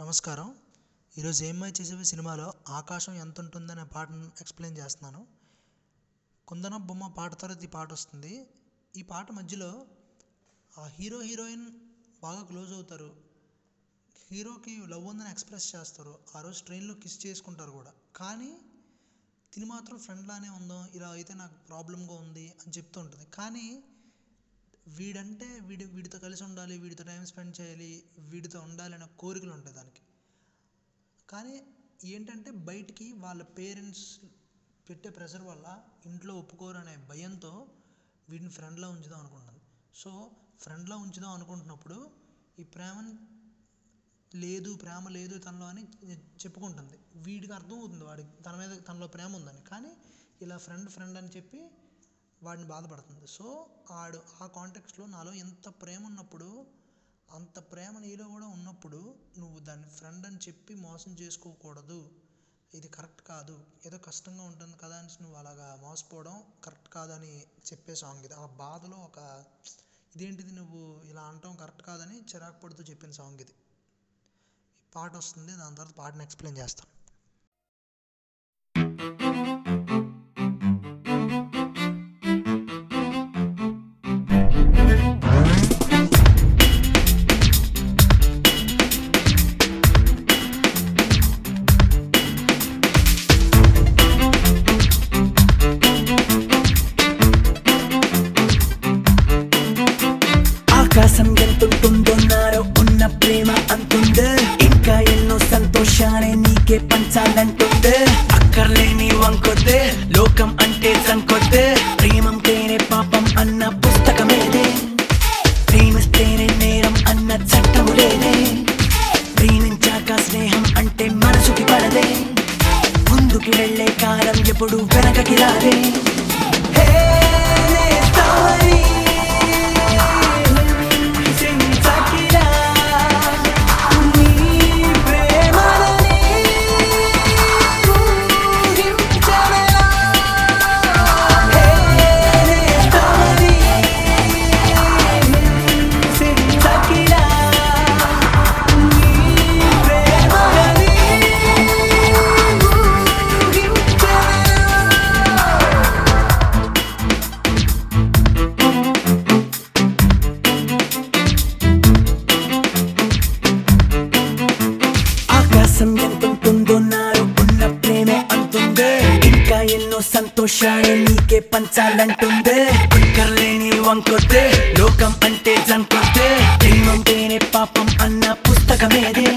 నమస్కారం. ఈరోజు ఏమై చేసేవి సినిమాలో ఆకాశం ఎంత ఉంటుందనే పాటను ఎక్స్ప్లెయిన్ చేస్తున్నాను. కుందన బొమ్మ పాట తర్వాత ఈ పాట వస్తుంది. ఈ పాట మధ్యలో ఆ హీరో హీరోయిన్ బాగా క్లోజ్ అవుతారు. హీరోకి లవ్ ఉందని ఎక్స్ప్రెస్ చేస్తారు. ఆ రోజు ట్రైన్లో కిస్ చేసుకుంటారు కూడా. కానీ తిని మాత్రం ఫ్రెండ్లానే ఉందాం. ఇలా అయితే నాకు ప్రాబ్లంగా ఉంది అని చెప్తూ ఉంటుంది. కానీ వీడంటే వీడి వీడితో కలిసి ఉండాలి వీడితో టైం స్పెండ్ చేయాలి వీడితో ఉండాలి అనే కోరికలు ఉంటాయి దానికి. కానీ ఏంటంటే బయటికి వాళ్ళ పేరెంట్స్ పెట్టే ప్రెషర్ వల్ల ఇంట్లో ఒప్పుకోరు అనే భయంతో వీడిని ఫ్రెండ్లా ఉంచుదాం అనుకుంటుంది. సో ఫ్రెండ్లా ఉంచుదాం అనుకుంటున్నప్పుడు ఈ ప్రేమని లేదు ప్రేమ లేదు తనలో అని చెప్పుకుంటుంది. వీడికి అర్థం అవుతుంది వాడికి తన మీద తనలో ప్రేమ ఉందని. కానీ ఇలా ఫ్రెండ్ ఫ్రెండ్ అని చెప్పి వాడిని బాధపడుతుంది. సో ఆడు ఆ కాంటెక్స్లో నాలో ఎంత ప్రేమ ఉన్నప్పుడు అంత ప్రేమ నీలో కూడా ఉన్నప్పుడు నువ్వు దాన్ని ఫ్రెండ్ అని చెప్పి మోసం చేసుకోకూడదు. ఇది కరెక్ట్ కాదు. ఏదో కష్టంగా ఉంటుంది కదా అని నువ్వు అలాగా మోసపోవడం కరెక్ట్ కాదని చెప్పే సాంగ్ ఇది. ఆ బాధలో ఒక ఇదేంటిది నువ్వు ఇలా అంటాం కరెక్ట్ కాదని చిరాకు పడుతూ చెప్పిన సాంగ్ ఇది. ఈ పాట వస్తుంది దాని తర్వాత పాటను ఎక్స్ప్లెయిన్ చేస్తాను. అక్కర్లేని వంకొద్దే నీకే పంచాలంటుందే కుక్కర్లేని వంకొద్దే లోకం అంటే జంకొద్దే ప్రేమంటేనే పాపం అన్న పుస్తకమేదే.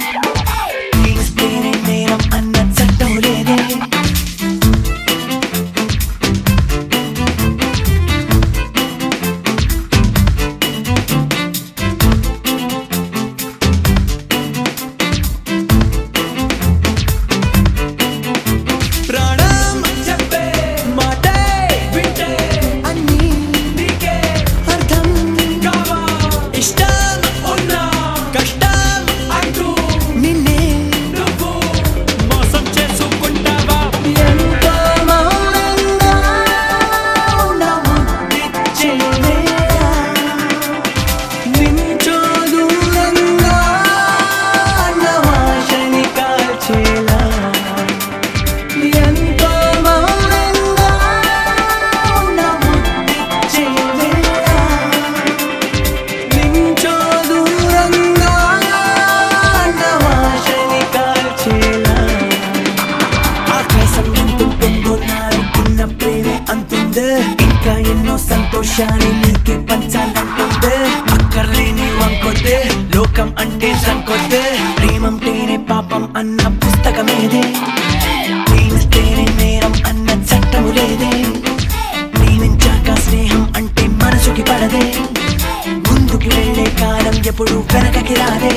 సంతోషాలు నీకే పంచాలంటుందే అక్కర్లేని వంకొద్దే లోకం అంటే సంకొద్దే ప్రేమంటేనే పాపం అన్న పుస్తకమేదే ప్రేమిస్తేనే నేరం అన్న చట్టము లేదే ప్రేమించాక స్నేహం అంటే మనసుకి పడదే ముందుకి వెళ్ళే కాలం ఎప్పుడు వెనకకి రాదే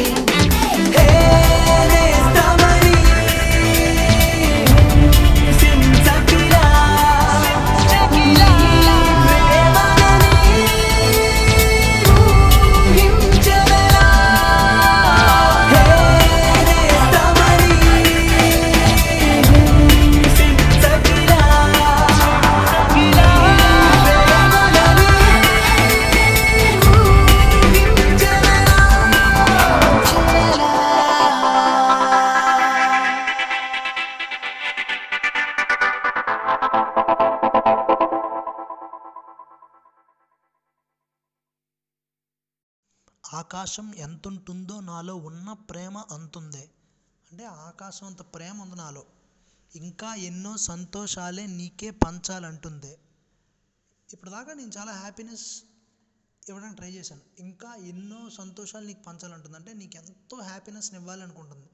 ఆకాశం ఎంతుంటుందో నాలో ఉన్న ప్రేమ అంతుందే. అంటే ఆకాశం అంత ప్రేమ ఉంది నాలో. ఇంకా ఎన్నో సంతోషాలే నీకే పంచాలంటుందే. ఇప్పుడు దాకా నేను చాలా హ్యాపీనెస్ ఇవ్వడానికి ట్రై చేశాను. ఇంకా ఎన్నో సంతోషాలు నీకు పంచాలంటుంది. అంటే నీకు ఎంతో హ్యాపీనెస్ని ఇవ్వాలి అనుకుంటుంది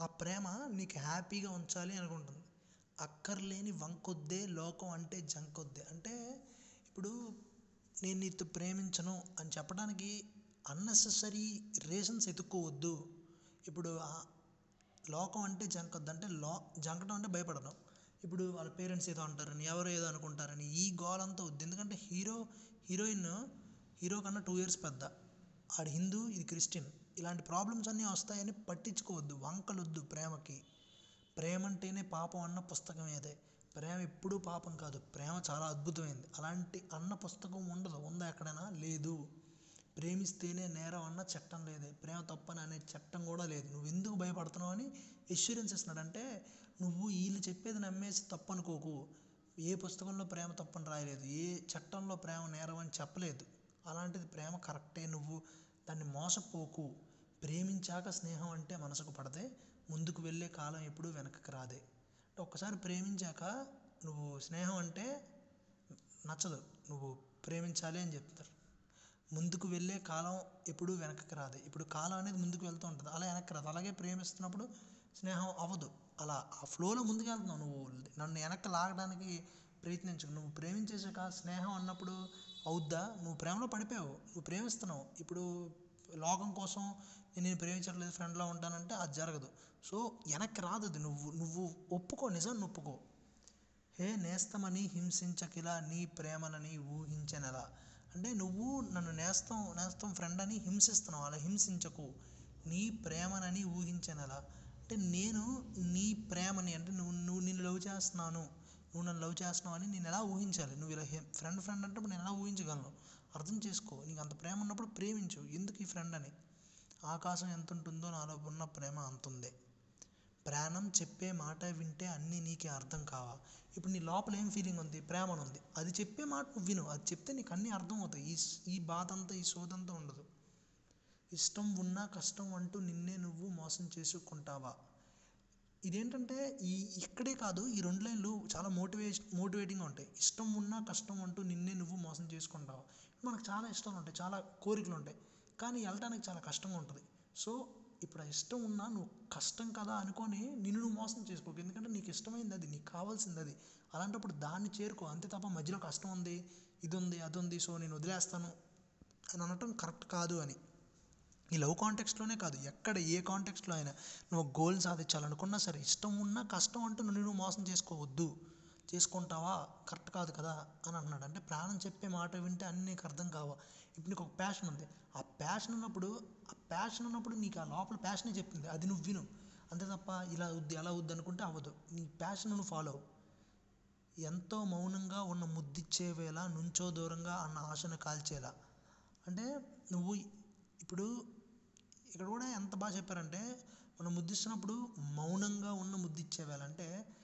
ఆ ప్రేమ నీకు హ్యాపీగా ఉంచాలి అనుకుంటుంది. అక్కర్లేని వంకొద్దే లోకం అంటే జంకొద్దే. అంటే ఇప్పుడు నేను నీతో ప్రేమించను అని చెప్పడానికి అన్నెసెసరీ రీజన్స్ ఎత్తుక్కోవద్దు ఇప్పుడు లోకం అంటే జంకొద్దు అంటే లో జంకటం అంటే భయపడడం ఇప్పుడు వాళ్ళ పేరెంట్స్ ఏదో అంటారని ఎవరో ఏదో అనుకుంటారని ఈ గోల్ అంతా వద్దు. ఎందుకంటే హీరో హీరోయిన్ హీరో కన్నా టూ ఇయర్స్ పెద్ద. ఆడు హిందూ ఇది క్రిస్టియన్. ఇలాంటి ప్రాబ్లమ్స్ అన్నీ వస్తాయని పట్టించుకోవద్దు. వంకలొద్దు ప్రేమకి. ప్రేమ అంటేనే పాపం అన్న పుస్తకం ఏదే. ప్రేమ ఎప్పుడూ పాపం కాదు. ప్రేమ చాలా అద్భుతమైంది. అలాంటి అన్న పుస్తకం ఉండదు. ఉందా ఎక్కడైనా? లేదు. ప్రేమిస్తేనే నేరం అన్న చట్టం లేదే. ప్రేమ తప్పని అనే చట్టం కూడా లేదు. నువ్వు ఎందుకు భయపడుతున్నావు అని ఎష్యూరెన్స్ ఇస్తున్నాడు. అంటే నువ్వు వీళ్ళు చెప్పేది నమ్మేసి తప్పు అనుకోకు ఏ పుస్తకంలో ప్రేమ తప్పని రాయలేదు. ఏ చట్టంలో ప్రేమ నేరం అని చెప్పలేదు. అలాంటిది ప్రేమ కరెక్టే. నువ్వు దాన్ని మోసపోకు. ప్రేమించాక స్నేహం అంటే మనసుకు పడదే. ముందుకు వెళ్ళే కాలం ఎప్పుడూ వెనక్కి రాదే. ఒక్కసారి ప్రేమించాక నువ్వు స్నేహం అంటే నచ్చదు. నువ్వు ప్రేమించాలి అని చెప్తారు. ముందుకు వెళ్ళే కాలం ఎప్పుడూ వెనక్కి రాదు. ఇప్పుడు కాలం అనేది ముందుకు వెళ్తూ ఉంటుంది. అలా వెనక్కి రాదు. అలాగే ప్రేమిస్తున్నప్పుడు స్నేహం అవ్వదు. అలా ఆ ఫ్లోలో ముందుకు వెళ్తున్నావు. నువ్వు నన్ను వెనక్కి లాగడానికి ప్రయత్నించు నువ్వు ప్రేమించేసాక స్నేహం అన్నప్పుడు అవుద్దా? నువ్వు ప్రేమలో పడిపోయావు. నువ్వు ప్రేమిస్తున్నావు. ఇప్పుడు లోకం కోసం నేను నేను ప్రేమించట్లేదు ఫ్రెండ్లో ఉంటానంటే అది జరగదు. సో వెనక్కి రాదు అది. నువ్వు నువ్వు ఒప్పుకో. నిజాన్ని ఒప్పుకో. హే నేస్తమని హింసించకిలా నీ ప్రేమనని ఊహించనెలా. అంటే నువ్వు నన్ను నేస్తం నేస్తం ఫ్రెండ్ అని హింసిస్తున్నావు. అలా హింసించకు. నీ ప్రేమనని ఊహించనెలా. అంటే నేను నీ ప్రేమని అంటే నువ్వు నువ్వు నిన్ను లవ్ చేస్తున్నాను. నువ్వు నన్ను లవ్ చేస్తున్నావు అని నేను ఎలా ఊహించాలి? నువ్వు ఇలా ఫ్రెండ్ ఫ్రెండ్ అంటే నేను ఎలా ఊహించగలను? అర్థం చేసుకో. నీకు అంత ప్రేమ ఉన్నప్పుడు ప్రేమించు. ఎందుకు ఈ ఫ్రెండ్ అని? ఆకాశం ఎంత ఉంటుందో నాలో ఉన్న ప్రేమ అంతుందే. ప్రాణం చెప్పే మాట వింటే అన్నీ నీకే అర్థం కావా? ఇప్పుడు నీ లోపల ఏం ఫీలింగ్ ఉంది? ప్రేమ అని ఉంది. అది చెప్పే మాట నువ్వు విను. అది చెప్తే నీకు అన్నీ అర్థం అవుతాయి ఈ ఈ బాధ అంతా ఈ శోధంతా ఉండదు. ఇష్టం ఉన్నా కష్టం అంటూ నిన్నే నువ్వు మోసం చేసుకుంటావా? ఇదేంటంటే ఈ ఇక్కడే కాదు ఈ రెండు లైన్లు చాలా మోటివేషన్ మోటివేటింగ్గా ఉంటాయి. ఇష్టం ఉన్నా కష్టం అంటూ నిన్నే నువ్వు మోసం చేసుకుంటావా? మనకు చాలా ఇష్టాలు ఉంటాయి. చాలా కోరికలు ఉంటాయి. కానీ వెళ్ళటానికి చాలా కష్టంగా ఉంటుంది. సో ఇప్పుడు ఆ ఇష్టం ఉన్నా నువ్వు కష్టం కదా అనుకొని నిన్ను నువ్వు మోసం చేసుకోకు. ఎందుకంటే నీకు ఇష్టమైంది అది నీకు కావాల్సింది అది. అలాంటప్పుడు దాన్ని చేరుకో. అంతే తప్ప మధ్యలో కష్టం ఉంది ఇది ఉంది అది ఉంది సో నేను వదిలేస్తాను అని అనటం కరెక్ట్ కాదు అని. ఈ లవ్ కాంటెక్స్ట్లోనే కాదు ఎక్కడ ఏ కాంటెక్స్ట్లో అయినా నువ్వు గోల్ సాధించాలనుకున్నా సరే ఇష్టం ఉన్నా కష్టం అంటూ నువ్వు నువ్వు మోసం చేసుకోవద్దు. చేసుకుంటావా? కరెక్ట్ కాదు కదా? అని అన్నాడు అంటే ప్రాణం చెప్పే మాట వింటే అన్నీ నీకు అర్థం కావా? ఇప్పుడు నీకు ఒక ప్యాషన్ ఉంది. ఆ ప్యాషన్ ఉన్నప్పుడు ఆ ప్యాషన్ ఉన్నప్పుడు నీకు ఆ లోపల ప్యాషనే చెప్తుంది. అది నువ్వు విను. అంతే తప్ప ఇలా వద్దు అలా వద్దు అనుకుంటే అవ్వదు. నీ ప్యాషన్ నువ్వు ఫాలో అవ్వు. ఎంతో మౌనంగా ఉన్న ముద్దిచ్చే వేళ నుంచో దూరంగా అన్న ఆశను కాల్చేలా. అంటే నువ్వు ఇప్పుడు ఇక్కడ కూడా ఎంత బాగా చెప్పారంటే మనం ముద్దిస్తున్నప్పుడు మౌనంగా ఉన్న ముద్దిచ్చే వేళ. అంటే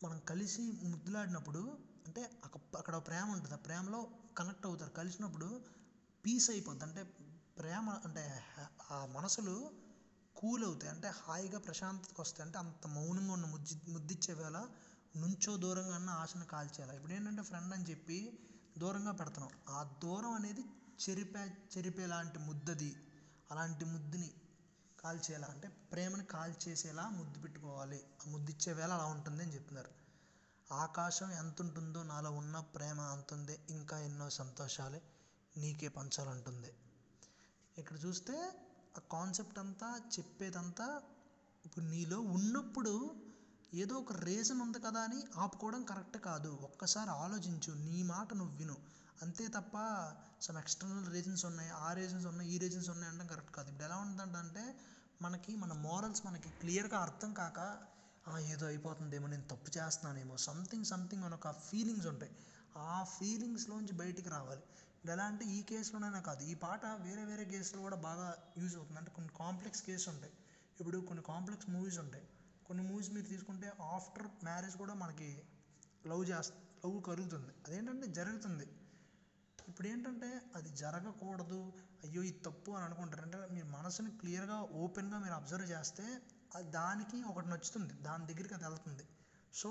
మనం కలిసి ముద్దులాడినప్పుడు అంటే అక్కడ ప్రేమ ఉంటుంది. ఆ ప్రేమలో కనెక్ట్ అవుతారు. కలిసినప్పుడు పీస్ అయిపోద్ది. అంటే ప్రేమ అంటే ఆ మనసులు కూల్ అవుతాయి. అంటే హాయిగా ప్రశాంతతకు వస్తాయి. అంటే అంత మౌనంగా ఉన్న ముద్ది ముద్దిచ్చే వేళ నుంచో దూరంగా అన్న ఆశను కాల్చేయాలి. ఇప్పుడు ఏంటంటే ఫ్రెండ్ అని చెప్పి దూరంగా పెడుతున్నాం ఆ దూరం అనేది చెరిపే చెరిపే లాంటి ముద్దది. అలాంటి ముద్దుని కాల్చేలా అంటే ప్రేమని కాల్చేసేలా ముద్దు పెట్టుకోవాలి. ఆ ముద్దిచ్చే వేళ అలా ఉంటుంది అని చెప్తున్నారు. ఆకాశం ఎంత ఉంటుందో నాలో ఉన్న ప్రేమ అంతుందే ఇంకా ఎన్నో సంతోషాలే నీకే పంచాలంటుంది. ఇక్కడ చూస్తే ఆ కాన్సెప్ట్ అంతా చెప్పేదంతా ఇప్పుడు నీలో ఉన్నప్పుడు ఏదో ఒక రీజన్ ఉంది కదా అని ఆపుకోవడం కరెక్ట్ కాదు. ఒక్కసారి ఆలోచించు నీ మాట నువ్వు విను. అంతే తప్ప సమ్ ఎక్స్టర్నల్ రీజన్స్ ఉన్నాయి ఆ రీజన్స్ ఉన్నాయి ఈ రీజన్స్ ఉన్నాయి అంటే కరెక్ట్ కాదు. ఇప్పుడు ఎలా ఉంటుందంటే మనకి మన మోరల్స్ మనకి క్లియర్గా అర్థం కాక "ఆ, ఏదో అయిపోతుందేమో నేను తప్పు చేస్తున్నానేమో సంథింగ్ సంథింగ్ అని ఒక ఫీలింగ్స్ ఉంటాయి. ఆ ఫీలింగ్స్లోంచి బయటికి రావాలి. ఇప్పుడు ఎలా అంటే ఈ కేసులోనే కాదు ఈ పాట వేరే వేరే కేసులు కూడా బాగా యూజ్ అవుతుంది. అంటే కొన్ని కాంప్లెక్స్ కేసు ఉంటాయి. ఇప్పుడు కొన్ని కాంప్లెక్స్ మూవీస్ ఉంటాయి. కొన్ని మూవీస్ మీరు తీసుకుంటే ఆఫ్టర్ మ్యారేజ్ కూడా మనకి లవ్ చేస్త లవ్ కలుగుతుంది అదేంటంటే జరుగుతుంది. ఇప్పుడు ఏంటంటే అది జరగకూడదు. అయ్యో ఇది తప్పు అని అనుకుంటారు. అంటే మీరు మనసుని క్లియర్గా ఓపెన్గా మీరు అబ్జర్వ్ చేస్తే అది దానికి ఒకటి నచ్చుతుంది. దాని దగ్గరికి అది వెళ్తుంది. సో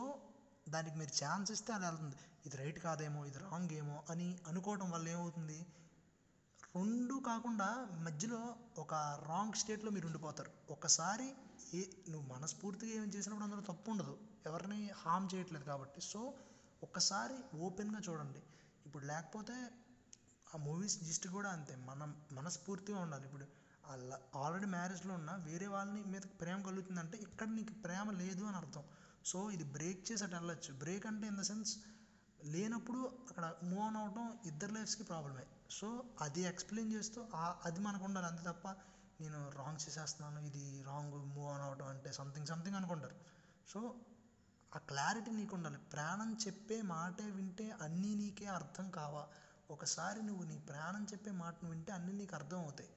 దానికి మీరు ఛాన్స్ ఇస్తే అది వెళ్తుంది. ఇది రైట్ కాదేమో ఇది రాంగ్ ఏమో అని అనుకోవడం వల్ల ఏమవుతుంది? రెండు కాకుండా మధ్యలో ఒక రాంగ్ స్టేట్లో మీరు ఉండిపోతారు. ఒకసారి ఏ నువ్వు మనస్ఫూర్తిగా ఏం చేసినప్పుడు అందులో తప్పు ఉండదు. ఎవరిని హామ్ చేయట్లేదు కాబట్టి. సో ఒక్కసారి ఓపెన్గా చూడండి. ఇప్పుడు లేకపోతే ఆ మూవీస్ జిస్ట్ కూడా అంతే. మనం మనస్ఫూర్తిగా ఉండాలి. ఇప్పుడు ఆల్రెడీ మ్యారేజ్లో ఉన్న వేరే వాళ్ళని మీద ప్రేమ కలుగుతుందంటే ఇక్కడ నీకు ప్రేమ లేదు అని అర్థం. సో ఇది బ్రేక్ చేసి అటు వెళ్ళచ్చు. బ్రేక్ అంటే ఇన్ ద సెన్స్ లేనప్పుడు అక్కడ మూవ్ ఆన్ అవటం ఇద్దరు లైఫ్స్కి ప్రాబ్లమే సో అది ఎక్స్ప్లెయిన్ చేస్తూ అది మనకు ఉండాలి. అంతే తప్ప నేను రాంగ్ చేసేస్తున్నాను ఇది రాంగ్ మూవ్ ఆన్ అవ్వటం అంటే సంథింగ్ సంథింగ్ అనుకుంటారు. సో ఆ క్లారిటీ నీకు ఉండాలి. ప్రాణం చెప్పే మాటే వింటే అన్నీ నీకే అర్థం కావా? ఒకసారి నువ్వు నీ ప్రాణం చెప్పే మాటను వింటే అన్నీ నీకు అర్థం అవుతాయి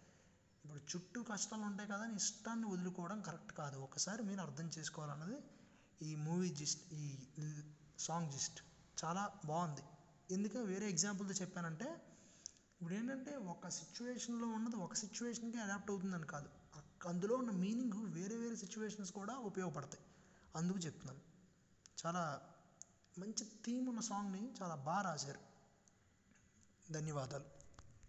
ఇప్పుడు చుట్టూ కష్టాలు ఉంటాయి కదా నీ ఇష్టాన్ని వదులుకోవడం కరెక్ట్ కాదు. ఒకసారి మీరు అర్థం చేసుకోవాలన్నది ఈ మూవీ జిస్ట్ ఈ సాంగ్ జిస్ట్ చాలా బాగుంది. ఎందుకు వేరే ఎగ్జాంపుల్తో చెప్పానంటే ఇప్పుడు ఏంటంటే ఒక సిచ్యువేషన్లో ఉన్నది ఒక సిచ్యువేషన్కి అడాప్ట్ అవుతుందని కాదు. అందులో ఉన్న మీనింగ్ వేరే వేరే సిచ్యువేషన్స్ కూడా ఉపయోగపడతాయి. అందుకు చెప్తున్నాను. చాలా మంచి థీమ్ ఉన్న సాంగ్ని చాలా బాగా రాశారు. धन्यवाद